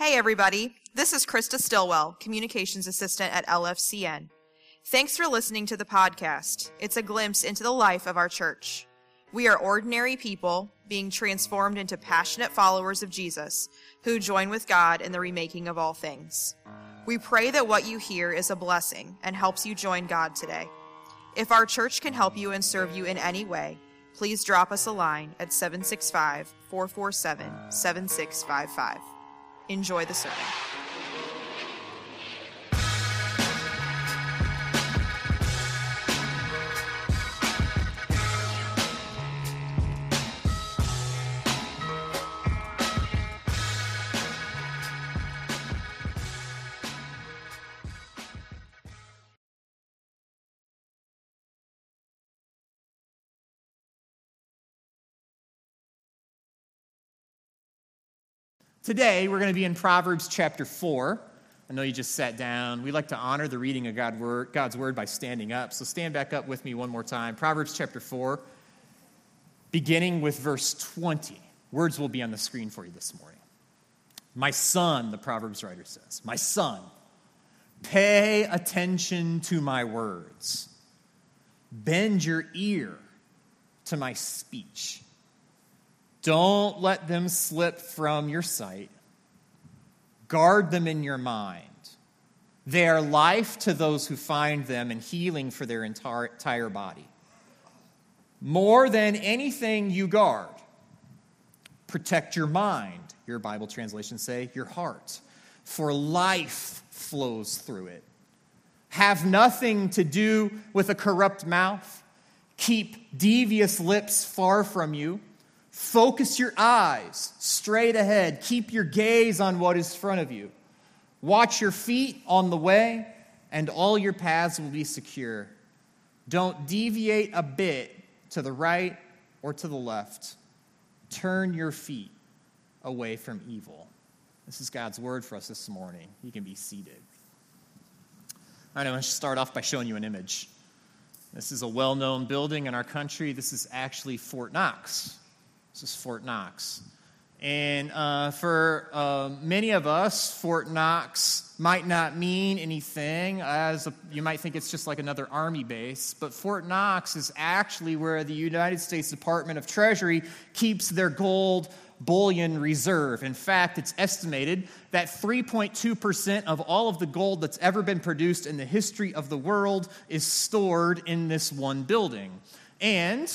Hey, everybody. This is Krista Stillwell, Communications Assistant at LFCN. Thanks for listening to the podcast. It's a glimpse into the life of our church. We are ordinary people being transformed into passionate followers of Jesus who join with God in the remaking of all things. We pray that what you hear is a blessing and helps you join God today. If our church can help you and serve you in any way, please drop us a line at 765 447 7655. Enjoy the sermon. Today, we're going to be in Proverbs chapter 4. I know you just sat down. We like to honor the reading of God's word by standing up. So stand back up with me one more time. Proverbs chapter 4, beginning with verse 20. Words will be on the screen for you this morning. My son, the Proverbs writer says, My son, pay attention to my words, bend your ear to my speech. Don't let them slip from your sight. Guard them in your mind. They are life to those who find them and healing for their entire, body. More than anything you guard, protect your mind, your Bible translations say, your heart, for life flows through it. Have nothing to do with a corrupt mouth. Keep devious lips far from you. Focus your eyes straight ahead. Keep your gaze on what is front of you. Watch your feet on the way, and all your paths will be secure. Don't deviate a bit to the right or to the left. Turn your feet away from evil. This is God's word for us this morning. You can be seated. All right, I want to start off by showing you an image. This is a well known building in our country. This is actually Fort Knox. This is Fort Knox. And uh, for uh, many of us, Fort Knox might not mean anything, as a, you might think it's just like another army base. But Fort Knox is actually where the United States Department of Treasury keeps their gold bullion reserve. In fact, it's estimated that 3.2% of all of the gold that's ever been produced in the history of the world is stored in this one building. And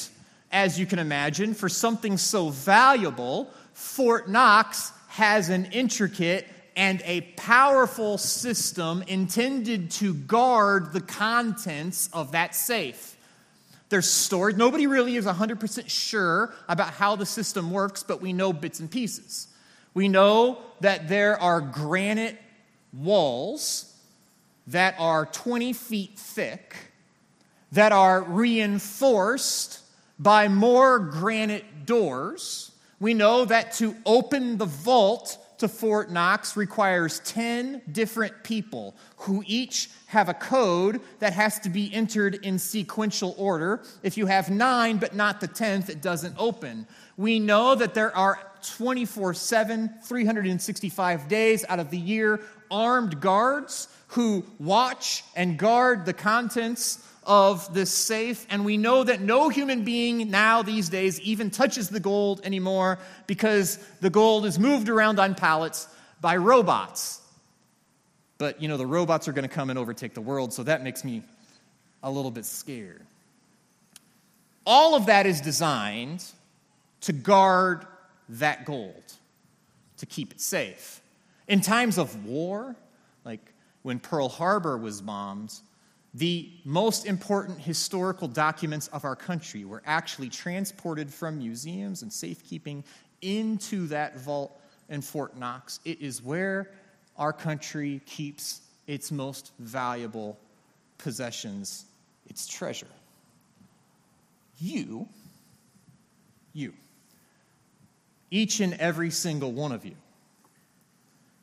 as you can imagine, for something so valuable, Fort Knox has an intricate and a powerful system intended to guard the contents of that safe. They're stored. Nobody really is 100% sure about how the system works, but we know bits and pieces. We know that there are granite walls that are 20 feet thick, that are reinforced by more granite doors. We know that to open the vault to Fort Knox requires 10 different people who each have a code that has to be entered in sequential order. If you have nine but not the 10th, it doesn't open. We know that there are 24 7, 365 days out of the year armed guards who watch and guard the contents of this safe, and we know that no human being now these days even touches the gold anymore because the gold is moved around on pallets by robots. But, you know, the robots are going to come and overtake the world, so that makes me a little bit scared. All of that is designed to guard that gold, to keep it safe. In times of war, like when Pearl Harbor was bombed, the most important historical documents of our country were actually transported from museums and safekeeping into that vault in Fort Knox. It is where our country keeps its most valuable possessions, its treasure. You, you, each and every single one of you,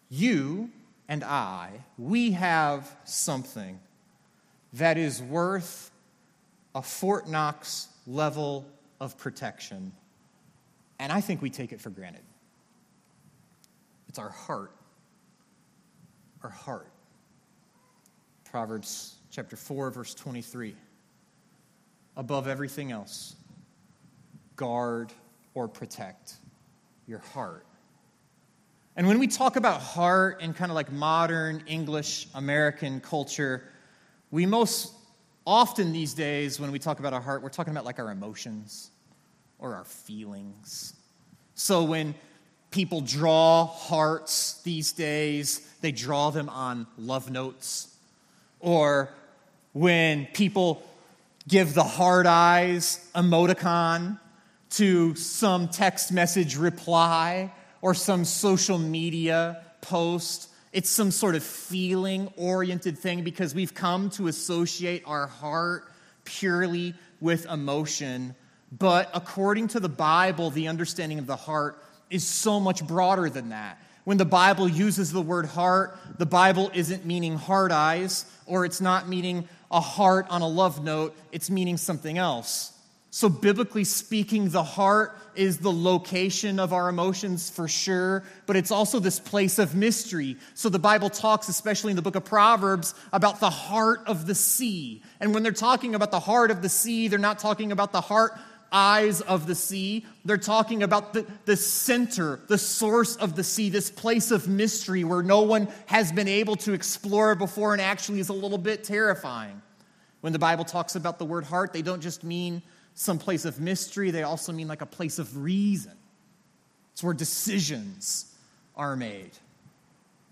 you and I, we have something that is worth a Fort Knox level of protection. And I think we take it for granted. It's our heart. our heart. Proverbs chapter 4, verse 23. Above everything else, guard or protect your heart. And when we talk about heart in kind of like modern English American culture, we most often these days, when we talk about our heart, we're talking about like our emotions or our feelings. So when people draw hearts these days, they draw them on love notes. Or when people give the heart eyes emoticon to some text message reply or some social media post. It's some sort of feeling oriented thing because we've come to associate our heart purely with emotion. But according to the Bible, the understanding of the heart is so much broader than that. When the Bible uses the word heart, the Bible isn't meaning heart eyes or it's not meaning a heart on a love note, it's meaning something else. So, biblically speaking, the heart is the location of our emotions for sure, but it's also this place of mystery. So, the Bible talks, especially in the book of Proverbs, about the heart of the sea. And when they're talking about the heart of the sea, they're not talking about the heart eyes of the sea. They're talking about the, the center, the source of the sea, this place of mystery where no one has been able to explore before and actually is a little bit terrifying. When the Bible talks about the word heart, they don't just mean some place of mystery, they also mean like a place of reason. It's where decisions are made.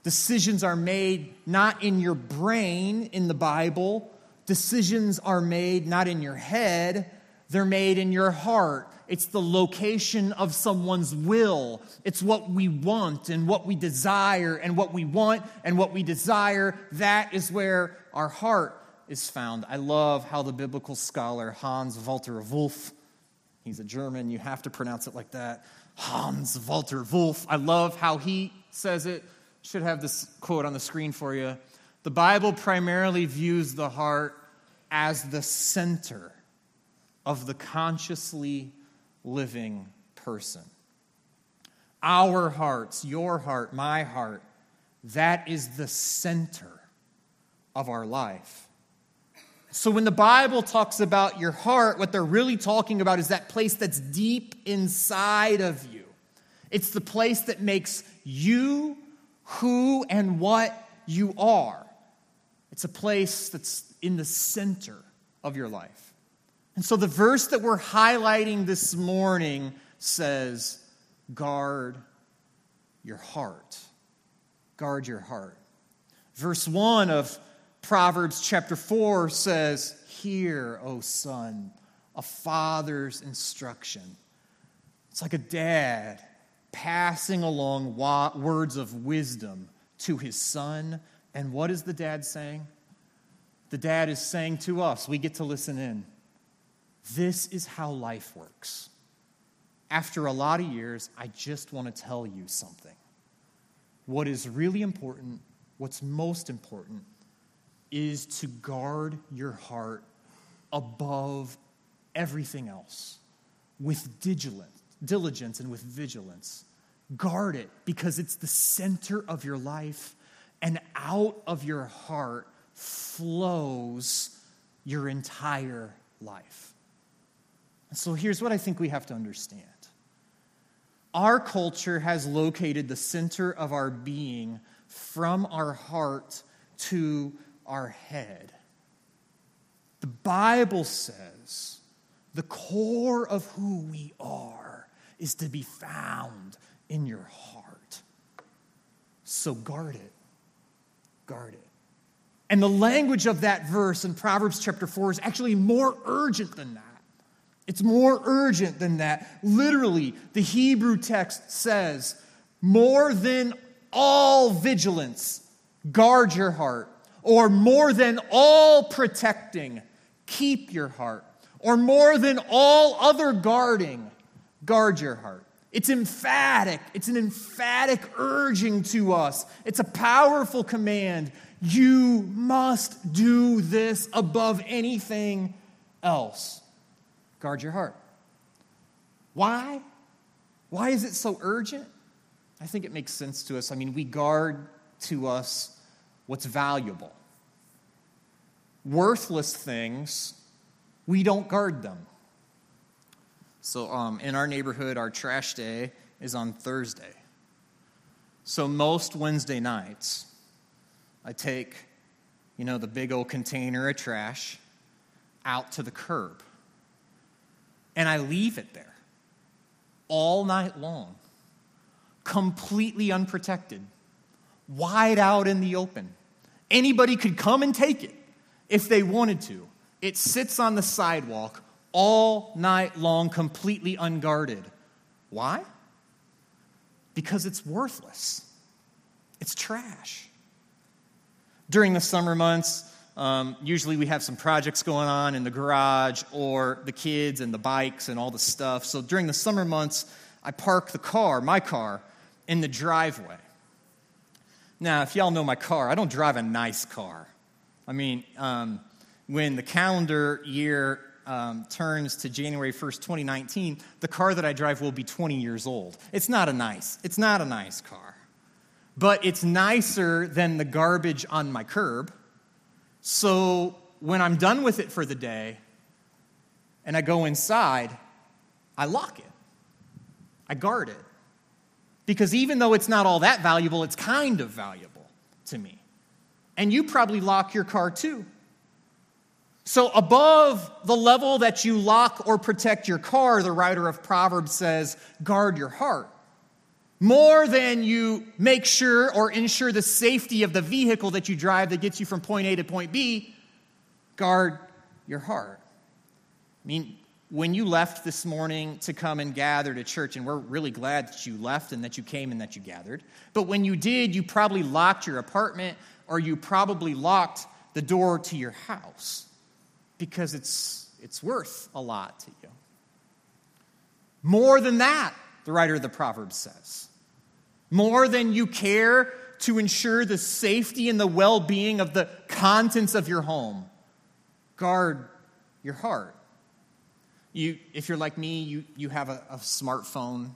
Decisions are made not in your brain in the Bible, decisions are made not in your head, they're made in your heart. It's the location of someone's will. It's what we want and what we desire, and what we want and what we desire. That is where our heart is found. I love how the biblical scholar Hans Walter Wolff, he's a German, you have to pronounce it like that. Hans Walter Wolff. I love how he says it. Should have this quote on the screen for you. The Bible primarily views the heart as the center of the consciously living person. Our hearts, your heart, my heart, that is the center of our life. So when the Bible talks about your heart, what they're really talking about is that place that's deep inside of you. It's the place that makes you who and what you are. It's a place that's in the center of your life. And so the verse that we're highlighting this morning says, guard your heart. Guard your heart. Verse 1 of Proverbs chapter 4 says, Hear, O son, a father's instruction. It's like a dad passing along words of wisdom to his son. And what is the dad saying? The dad is saying to us, we get to listen in. This is how life works. After a lot of years, I just want to tell you something. What is really important, what's most important, is to guard your heart above everything else with diligence and with vigilance. Guard it because it's the center of your life, and out of your heart flows your entire life. So here's what I think we have to understand our culture has located the center of our being from our heart to our head. The Bible says the core of who we are is to be found in your heart. So guard it. Guard it. And the language of that verse in Proverbs chapter 4 is actually more urgent than that. It's more urgent than that. Literally, the Hebrew text says, more than all vigilance, guard your heart or more than all protecting, keep your heart, or more than all other guarding, guard your heart. It's emphatic. It's an emphatic urging to us. It's a powerful command. You must do this above anything else. Guard your heart. Why? Why is it so urgent? I think it makes sense to us. I mean, we guard to us what's valuable. Worthless things, we don't guard them. So, um, in our neighborhood, our trash day is on Thursday. So, most Wednesday nights, I take, you know, the big old container of trash out to the curb and I leave it there all night long, completely unprotected, wide out in the open. Anybody could come and take it if they wanted to. It sits on the sidewalk all night long, completely unguarded. Why? Because it's worthless, it's trash. During the summer months, um, usually we have some projects going on in the garage or the kids and the bikes and all the stuff. So during the summer months, I park the car, my car, in the driveway. Now, if y'all know my car, I don't drive a nice car. I mean, um, when the calendar year um, turns to January 1st, 2019, the car that I drive will be 20 years old. It's not a nice, it's not a nice car. But it's nicer than the garbage on my curb. So when I'm done with it for the day and I go inside, I lock it, I guard it. Because even though it's not all that valuable, it's kind of valuable to me. And you probably lock your car too. So, above the level that you lock or protect your car, the writer of Proverbs says, guard your heart. More than you make sure or ensure the safety of the vehicle that you drive that gets you from point A to point B, guard your heart. I mean, when you left this morning to come and gather to church, and we're really glad that you left and that you came and that you gathered, but when you did, you probably locked your apartment or you probably locked the door to your house because it's, it's worth a lot to you. More than that, the writer of the Proverbs says. More than you care to ensure the safety and the well being of the contents of your home. Guard your heart. You, if you're like me, you, you have a, a smartphone,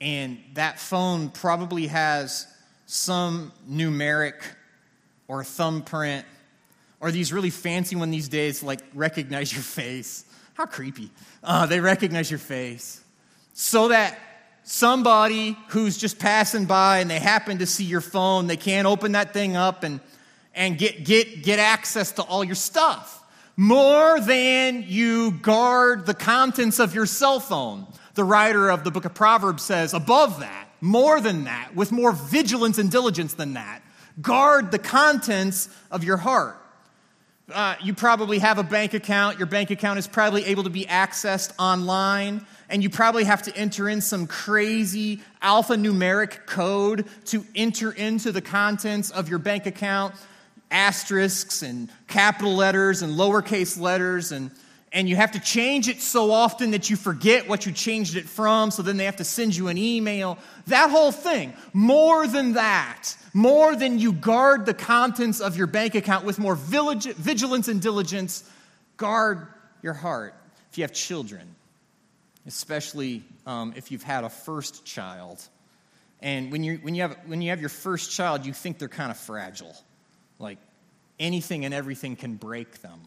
and that phone probably has some numeric or thumbprint or these really fancy one these days, like recognize your face. How creepy. Uh, they recognize your face. So that somebody who's just passing by and they happen to see your phone, they can't open that thing up and, and get, get, get access to all your stuff. More than you guard the contents of your cell phone. The writer of the book of Proverbs says, above that, more than that, with more vigilance and diligence than that, guard the contents of your heart. Uh, you probably have a bank account. Your bank account is probably able to be accessed online, and you probably have to enter in some crazy alphanumeric code to enter into the contents of your bank account asterisks and capital letters and lowercase letters and and you have to change it so often that you forget what you changed it from, so then they have to send you an email. That whole thing. More than that, more than you guard the contents of your bank account with more vigilance and diligence, guard your heart. If you have children, especially um, if you've had a first child, and when you, when, you have, when you have your first child, you think they're kind of fragile. Like anything and everything can break them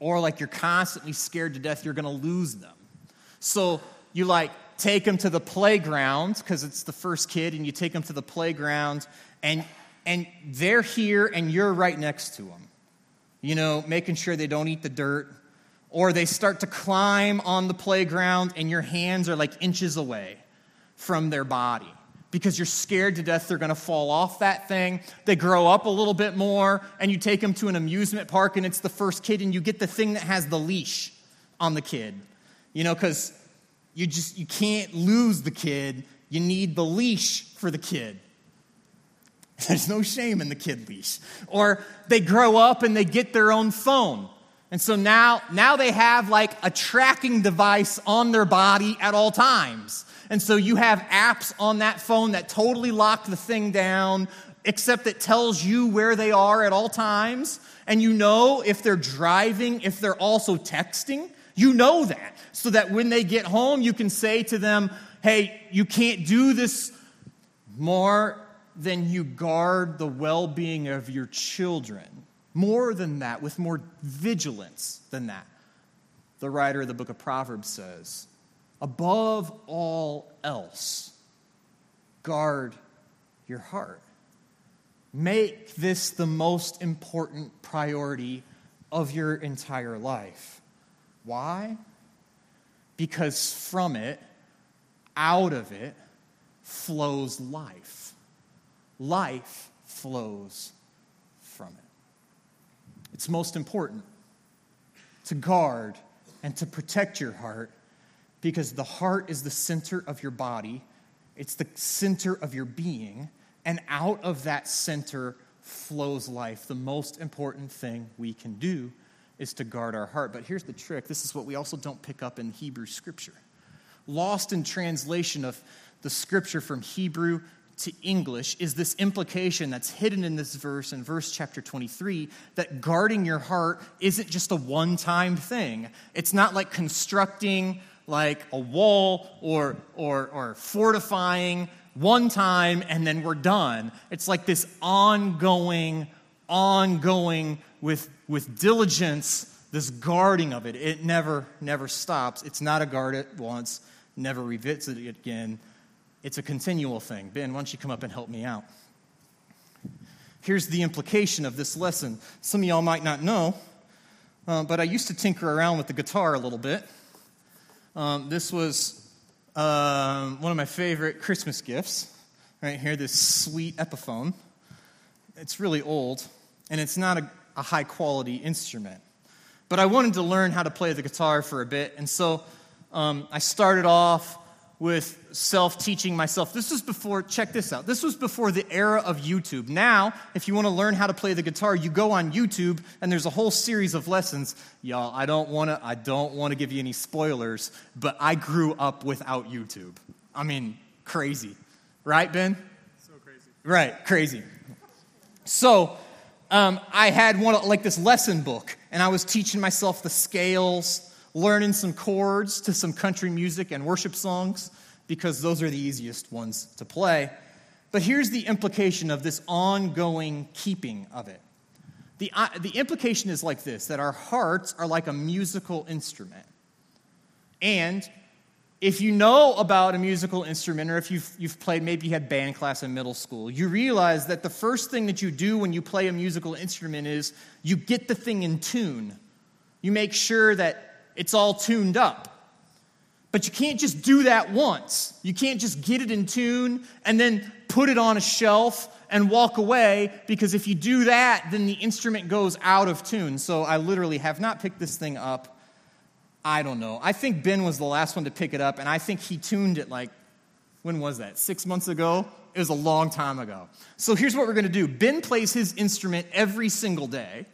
or like you're constantly scared to death you're going to lose them. So you like take them to the playground because it's the first kid, and you take them to the playground, and and they're here, and you're right next to them. You know, making sure they don't eat the dirt, or they start to climb on the playground, and your hands are like inches away from their body because you're scared to death they're going to fall off that thing. They grow up a little bit more, and you take them to an amusement park, and it's the first kid, and you get the thing that has the leash on the kid. You know, because you just you can't lose the kid. You need the leash for the kid. There's no shame in the kid leash. Or they grow up and they get their own phone. And so now, now they have like a tracking device on their body at all times. And so you have apps on that phone that totally lock the thing down, except it tells you where they are at all times. And you know if they're driving, if they're also texting. You know that. So that when they get home, you can say to them, hey, you can't do this more than you guard the well being of your children. More than that, with more vigilance than that. The writer of the book of Proverbs says, above all else, guard your heart. Make this the most important priority of your entire life. Why? Because from it, out of it, flows life. Life flows from it. It's most important to guard and to protect your heart because the heart is the center of your body, it's the center of your being, and out of that center flows life. The most important thing we can do is to guard our heart. But here's the trick this is what we also don't pick up in Hebrew scripture. Lost in translation of the scripture from Hebrew to English is this implication that's hidden in this verse, in verse chapter 23, that guarding your heart isn't just a one time thing. It's not like constructing like a wall or, or, or fortifying one time and then we're done. It's like this ongoing, ongoing with, with diligence, this guarding of it. It never, never stops. It's not a guard at once, never revisit it again. It's a continual thing. Ben, why don't you come up and help me out? Here's the implication of this lesson. Some of y'all might not know, uh, but I used to tinker around with the guitar a little bit. Um, this was um, one of my favorite Christmas gifts, right here, this sweet Epiphone. It's really old, and it's not a, a high quality instrument. But I wanted to learn how to play the guitar for a bit, and so um, I started off with self teaching myself. This was before, check this out. This was before the era of YouTube. Now, if you want to learn how to play the guitar, you go on YouTube and there's a whole series of lessons. Y'all, I don't want to I don't want to give you any spoilers, but I grew up without YouTube. I mean, crazy. Right, Ben? So crazy. Right, crazy. So, um, I had one like this lesson book, and I was teaching myself the scales, learning some chords to some country music and worship songs because those are the easiest ones to play. But here's the implication of this ongoing keeping of it. The, uh, the implication is like this that our hearts are like a musical instrument. And if you know about a musical instrument, or if you've, you've played, maybe you had band class in middle school, you realize that the first thing that you do when you play a musical instrument is you get the thing in tune. You make sure that it's all tuned up. But you can't just do that once. You can't just get it in tune and then put it on a shelf and walk away because if you do that, then the instrument goes out of tune. So I literally have not picked this thing up. I don't know. I think Ben was the last one to pick it up, and I think he tuned it like, when was that? Six months ago? It was a long time ago. So here's what we're going to do Ben plays his instrument every single day.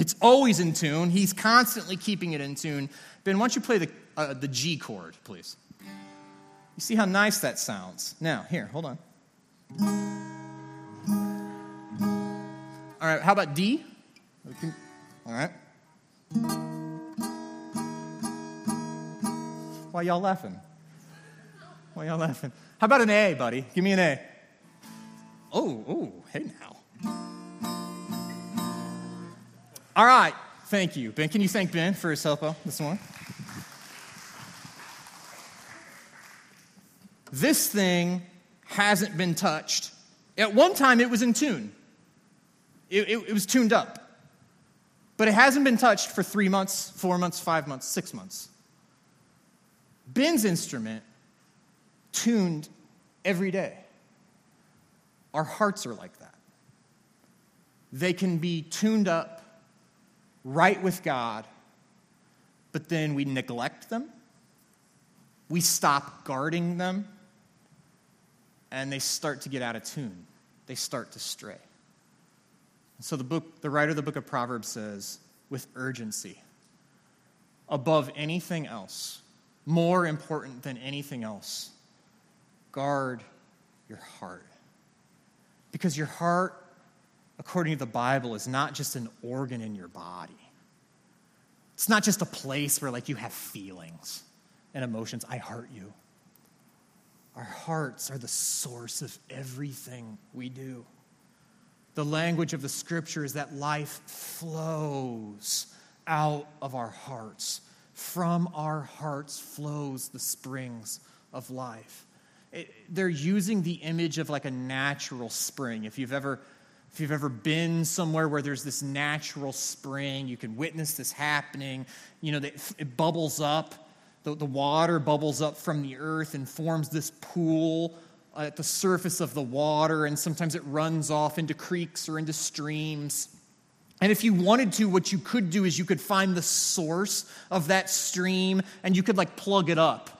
It's always in tune. He's constantly keeping it in tune. Ben, why don't you play the, uh, the G chord, please? You see how nice that sounds. Now, here, hold on. All right, how about D? All right. Why y'all laughing? Why y'all laughing? How about an A, buddy? Give me an A. Oh, oh, hey now. All right. Thank you. Ben, can you thank Ben for his help uh, this morning? This thing hasn't been touched. At one time, it was in tune, it, it, it was tuned up. But it hasn't been touched for three months, four months, five months, six months. Ben's instrument tuned every day. Our hearts are like that. They can be tuned up right with God, but then we neglect them, we stop guarding them, and they start to get out of tune. They start to stray. So the book, the writer of the book of Proverbs says, with urgency, above anything else, more important than anything else, guard your heart. Because your heart according to the Bible, is not just an organ in your body. It's not just a place where like you have feelings and emotions. I hurt you. Our hearts are the source of everything we do. The language of the scripture is that life flows out of our hearts. From our hearts flows the springs of life. It, they're using the image of like a natural spring. If you've ever if you've ever been somewhere where there's this natural spring, you can witness this happening. You know, it bubbles up, the, water bubbles up from the earth and forms this pool uh, at the surface of the water, and sometimes it runs off into creeks or into streams. And if you wanted to, what you could do is you could find the source of that stream and you could like plug it up.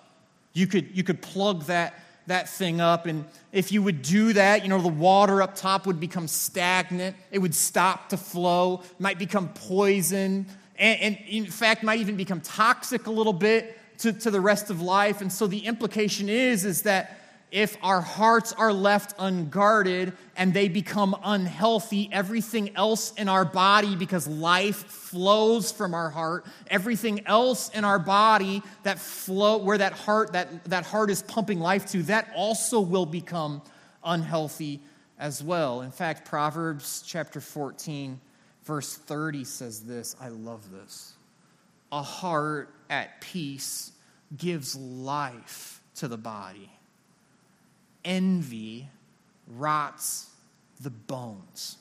You could, you could plug that that thing up. And if you would do that, you know, the water up top would become stagnant. It would stop to flow, might become poison, and, and in fact, might even become toxic a little bit to, to the rest of life. And so the implication is, is that if our hearts are left unguarded and they become unhealthy, everything else in our body, because life flows from our heart, everything else in our body that flow where that heart that, that heart is pumping life to, that also will become unhealthy as well. In fact, Proverbs chapter 14, verse 30 says this. I love this. A heart at peace gives life to the body envy rots the bones.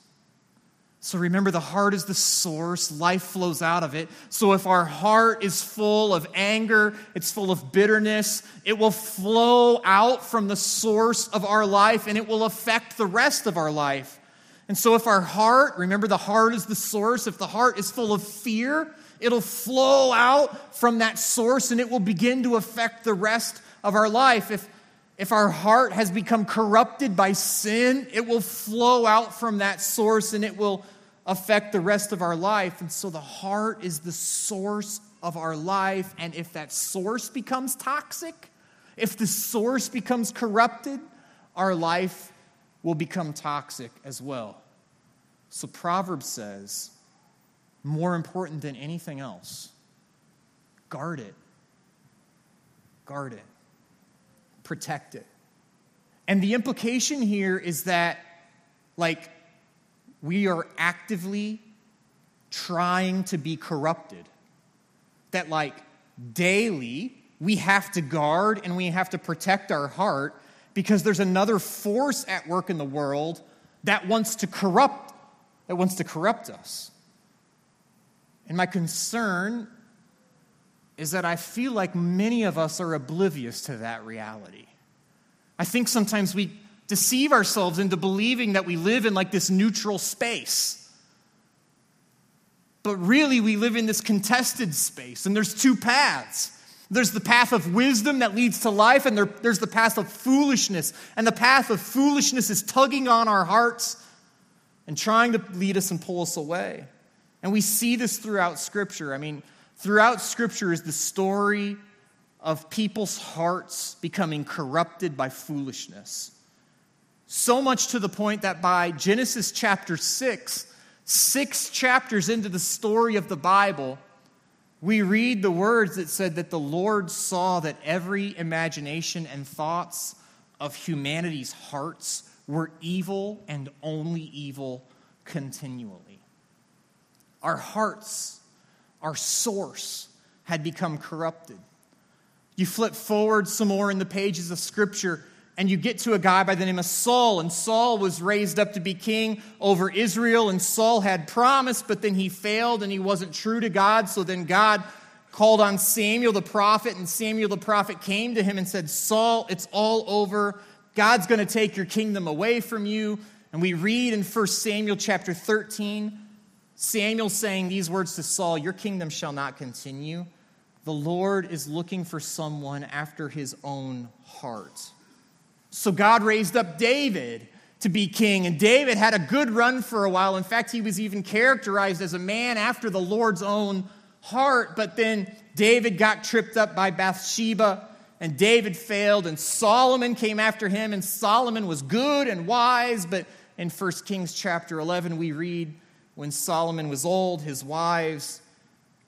So remember, the heart is the source, life flows out of it. So if our heart is full of anger, it's full of bitterness, it will flow out from the source of our life and it will affect the rest of our life. And so if our heart, remember, the heart is the source, if the heart is full of fear, it'll flow out from that source and it will begin to affect the rest of our life. If if our heart has become corrupted by sin, it will flow out from that source and it will affect the rest of our life. And so the heart is the source of our life. And if that source becomes toxic, if the source becomes corrupted, our life will become toxic as well. So Proverbs says, more important than anything else, guard it. Guard it protect it. And the implication here is that, like, we are actively trying to be corrupted. That, like, daily, we have to guard and we have to protect our heart because there's another force at work in the world that wants to corrupt that wants to corrupt us. And my concern is that I feel like many of us are oblivious to that reality. I think sometimes we deceive ourselves into believing that we live in like this neutral space. But really, we live in this contested space, and there's two paths. There's the path of wisdom that leads to life, and there, there's the path of foolishness. And the path of foolishness is tugging on our hearts and trying to lead us and pull us away. And we see this throughout Scripture. I mean, Throughout Scripture is the story of people's hearts becoming corrupted by foolishness. So much to the point that by Genesis chapter 6, six chapters into the story of the Bible, we read the words that said that the Lord saw that every imagination and thoughts of humanity's hearts were evil and only evil continually. Our hearts our source had become corrupted. You flip forward some more in the pages of Scripture, and you get to a guy by the name of Saul. And Saul was raised up to be king over Israel, and Saul had promised, but then he failed and he wasn't true to God. So then God called on Samuel the prophet, and Samuel the prophet came to him and said, Saul, it's all over. God's going to take your kingdom away from you. And we read in 1 Samuel chapter 13 Samuel saying these words to Saul Your kingdom shall not continue. The Lord is looking for someone after his own heart. So God raised up David to be king, and David had a good run for a while. In fact, he was even characterized as a man after the Lord's own heart. But then David got tripped up by Bathsheba, and David failed, and Solomon came after him, and Solomon was good and wise. But in 1 Kings chapter 11, we read when Solomon was old, his wives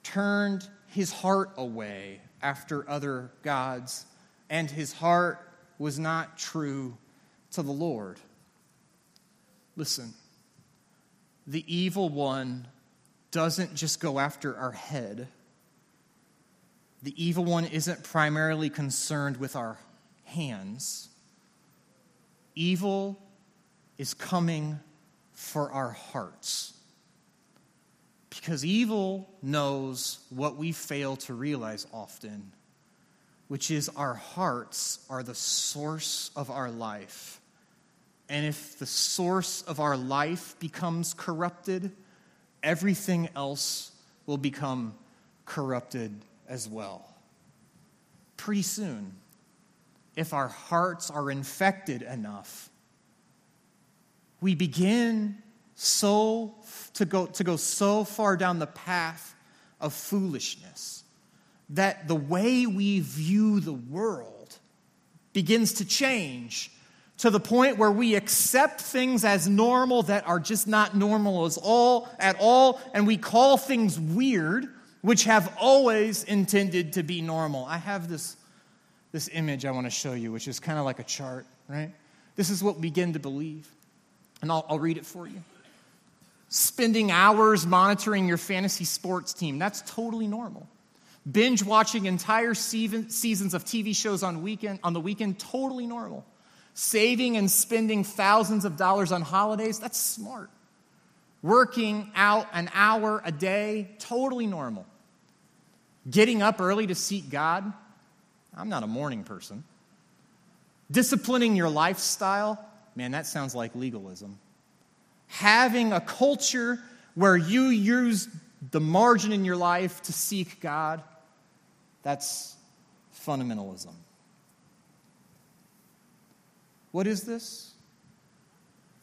turned his heart away after other gods, and his heart was not true to the Lord. Listen, the evil one doesn't just go after our head. The evil one isn't primarily concerned with our hands. Evil is coming for our hearts. Because evil knows what we fail to realize often, which is our hearts are the source of our life. And if the source of our life becomes corrupted, everything else will become corrupted as well. Pretty soon, if our hearts are infected enough, we begin so to go, to go so far down the path of foolishness that the way we view the world begins to change to the point where we accept things as normal that are just not normal as all at all and we call things weird which have always intended to be normal. I have this this image i want to show you which is kind of like a chart right? This is what we begin to believe and I'll, I'll read it for you spending hours monitoring your fantasy sports team that's totally normal binge watching entire seasons of tv shows on weekend on the weekend totally normal Saving and spending thousands of dollars on holidays, that's smart. Working out an hour a day, totally normal. Getting up early to seek God, I'm not a morning person. Disciplining your lifestyle, man, that sounds like legalism. Having a culture where you use the margin in your life to seek God, that's fundamentalism. What is this?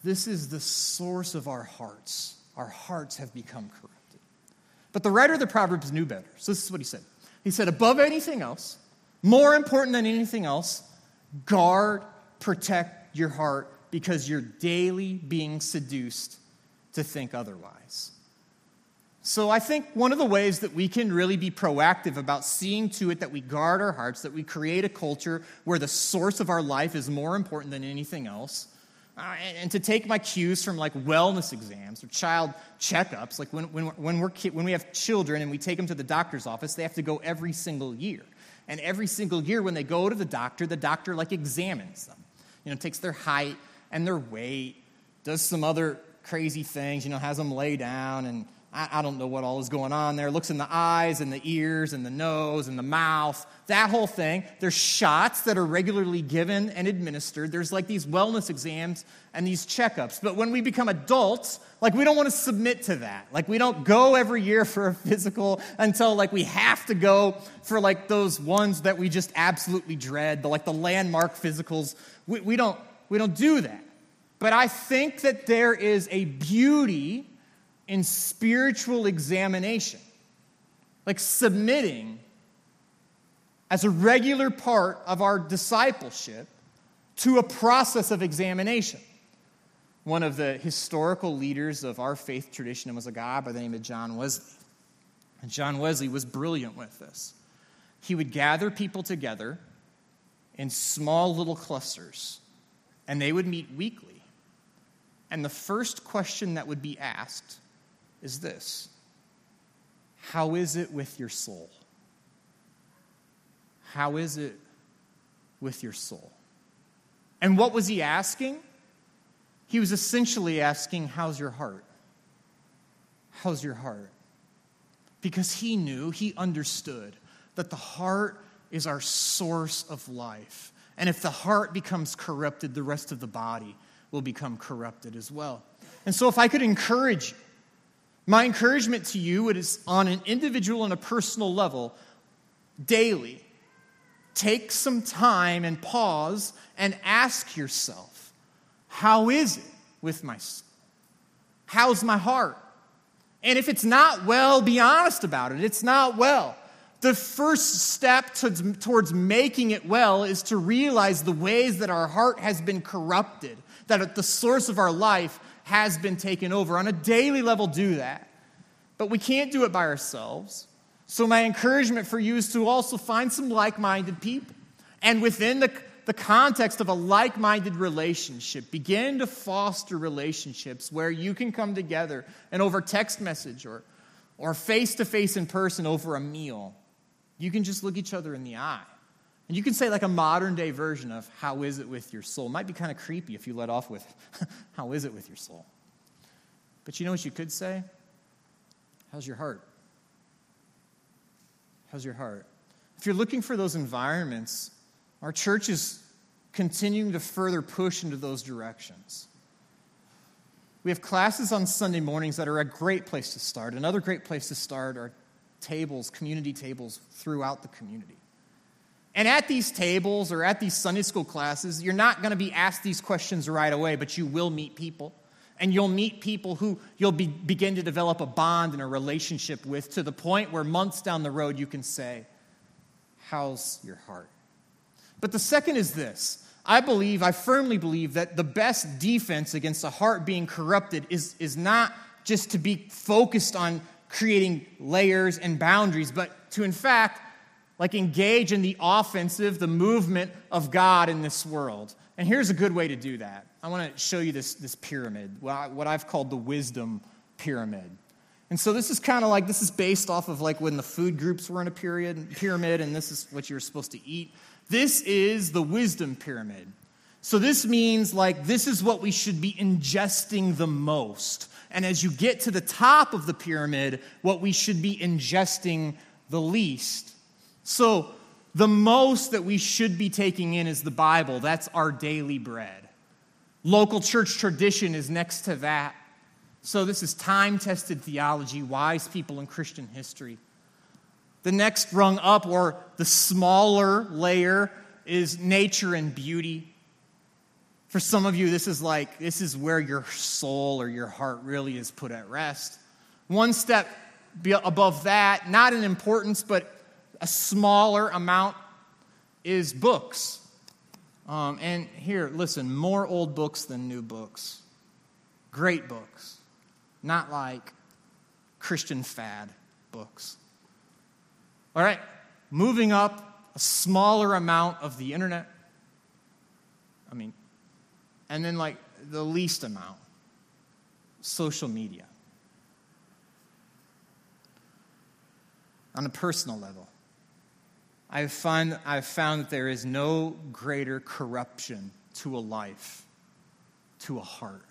This is the source of our hearts. Our hearts have become corrupted. But the writer of the Proverbs knew better. So this is what he said. He said, above anything else, more important than anything else, guard, protect your heart because you're daily being seduced to think otherwise. So I think one of the ways that we can really be proactive about seeing to it that we guard our hearts, that we create a culture where the source of our life is more important than anything else, uh, and, and, to take my cues from like wellness exams or child checkups, like when, when, when, we're, when we have children and we take them to the doctor's office, they have to go every single year. And every single year when they go to the doctor, the doctor like examines them. You know, takes their height and their weight, does some other crazy things, you know, has them lay down and I, I don't know what all is going on there. Looks in the eyes and the ears and the nose and the mouth, that whole thing. There's shots that are regularly given and administered. There's like these wellness exams and these checkups. But when we become adults, like we don't want to submit to that. Like we don't go every year for a physical until like we have to go for like those ones that we just absolutely dread, the like the landmark physicals. We, we don't we don't do that. But I think that there is a beauty in spiritual examination, like submitting as a regular part of our discipleship to a process of examination. One of the historical leaders of our faith tradition was a guy by the name of John Wesley. And John Wesley was brilliant with this. He would gather people together in small little clusters, and they would meet weekly. And the first question that would be asked is this How is it with your soul? How is it with your soul? And what was he asking? He was essentially asking, How's your heart? How's your heart? Because he knew, he understood that the heart is our source of life. And if the heart becomes corrupted, the rest of the body will become corrupted as well. And so, if I could encourage you, my encouragement to you is on an individual and a personal level, daily. Take some time and pause and ask yourself, how is it with my soul? How's my heart? And if it's not well, be honest about it. It's not well. The first step to, towards making it well is to realize the ways that our heart has been corrupted, that the source of our life has been taken over. On a daily level, do that. But we can't do it by ourselves. So, my encouragement for you is to also find some like minded people. And within the, the context of a like minded relationship. Begin to foster relationships where you can come together and over text message or or face to face in person over a meal, you can just look each other in the eye. And you can say, like a modern day version of, How is it with your soul? It might be kind of creepy if you let off with, How is it with your soul? But you know what you could say? How's your heart? How's your heart? If you're looking for those environments, our church is continuing to further push into those directions. We have classes on Sunday mornings that are a great place to start. Another great place to start are tables, community tables throughout the community. And at these tables or at these Sunday school classes, you're not going to be asked these questions right away, but you will meet people. And you'll meet people who you'll be, begin to develop a bond and a relationship with to the point where months down the road you can say, How's your heart? But the second is this I believe, I firmly believe that the best defense against a heart being corrupted is, is not just to be focused on creating layers and boundaries, but to, in fact, like engage in the offensive, the movement of God in this world. And here's a good way to do that. I want to show you this, this pyramid, what I've called the wisdom pyramid. And so this is kind of like this is based off of like when the food groups were in a period pyramid, and this is what you're supposed to eat. This is the wisdom pyramid. So this means like this is what we should be ingesting the most. And as you get to the top of the pyramid, what we should be ingesting the least. So the most that we should be taking in is the Bible. That's our daily bread. Local church tradition is next to that. So this is time tested theology, wise people in Christian history. The next rung up, or the smaller layer, is nature and beauty. For some of you, this is like, this is where your soul or your heart really is put at rest. One step above that, not in importance, but a smaller amount, is books. Um, and here, listen, more old books than new books. Great books. Not like Christian fad books. All right, moving up a smaller amount of the internet. I and then like the least amount social media. On a personal level, I've found, I've found that there is no greater corruption to a life, to a heart,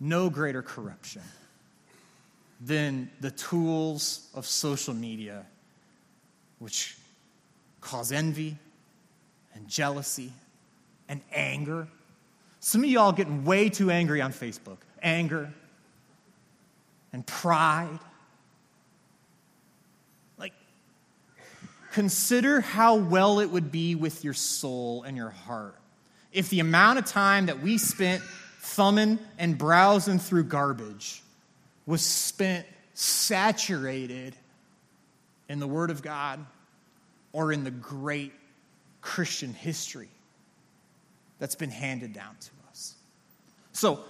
no greater corruption than the tools of social media which cause envy and jealousy and anger. Some of y'all getting way too angry on Facebook. Anger and pride. Like, consider how well it would be with your soul and your heart if the amount of time that we spent thumbing and browsing through garbage was spent saturated in the Word of God or in the great Christian history that's been handed down to us. So,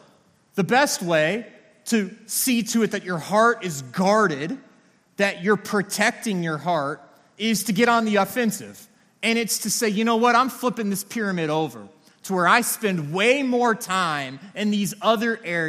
the best way to see to it that your heart is guarded, that you're protecting your heart, is to get on the offensive. And it's to say, you know what, I'm flipping this pyramid over to where I spend way more time in these other areas.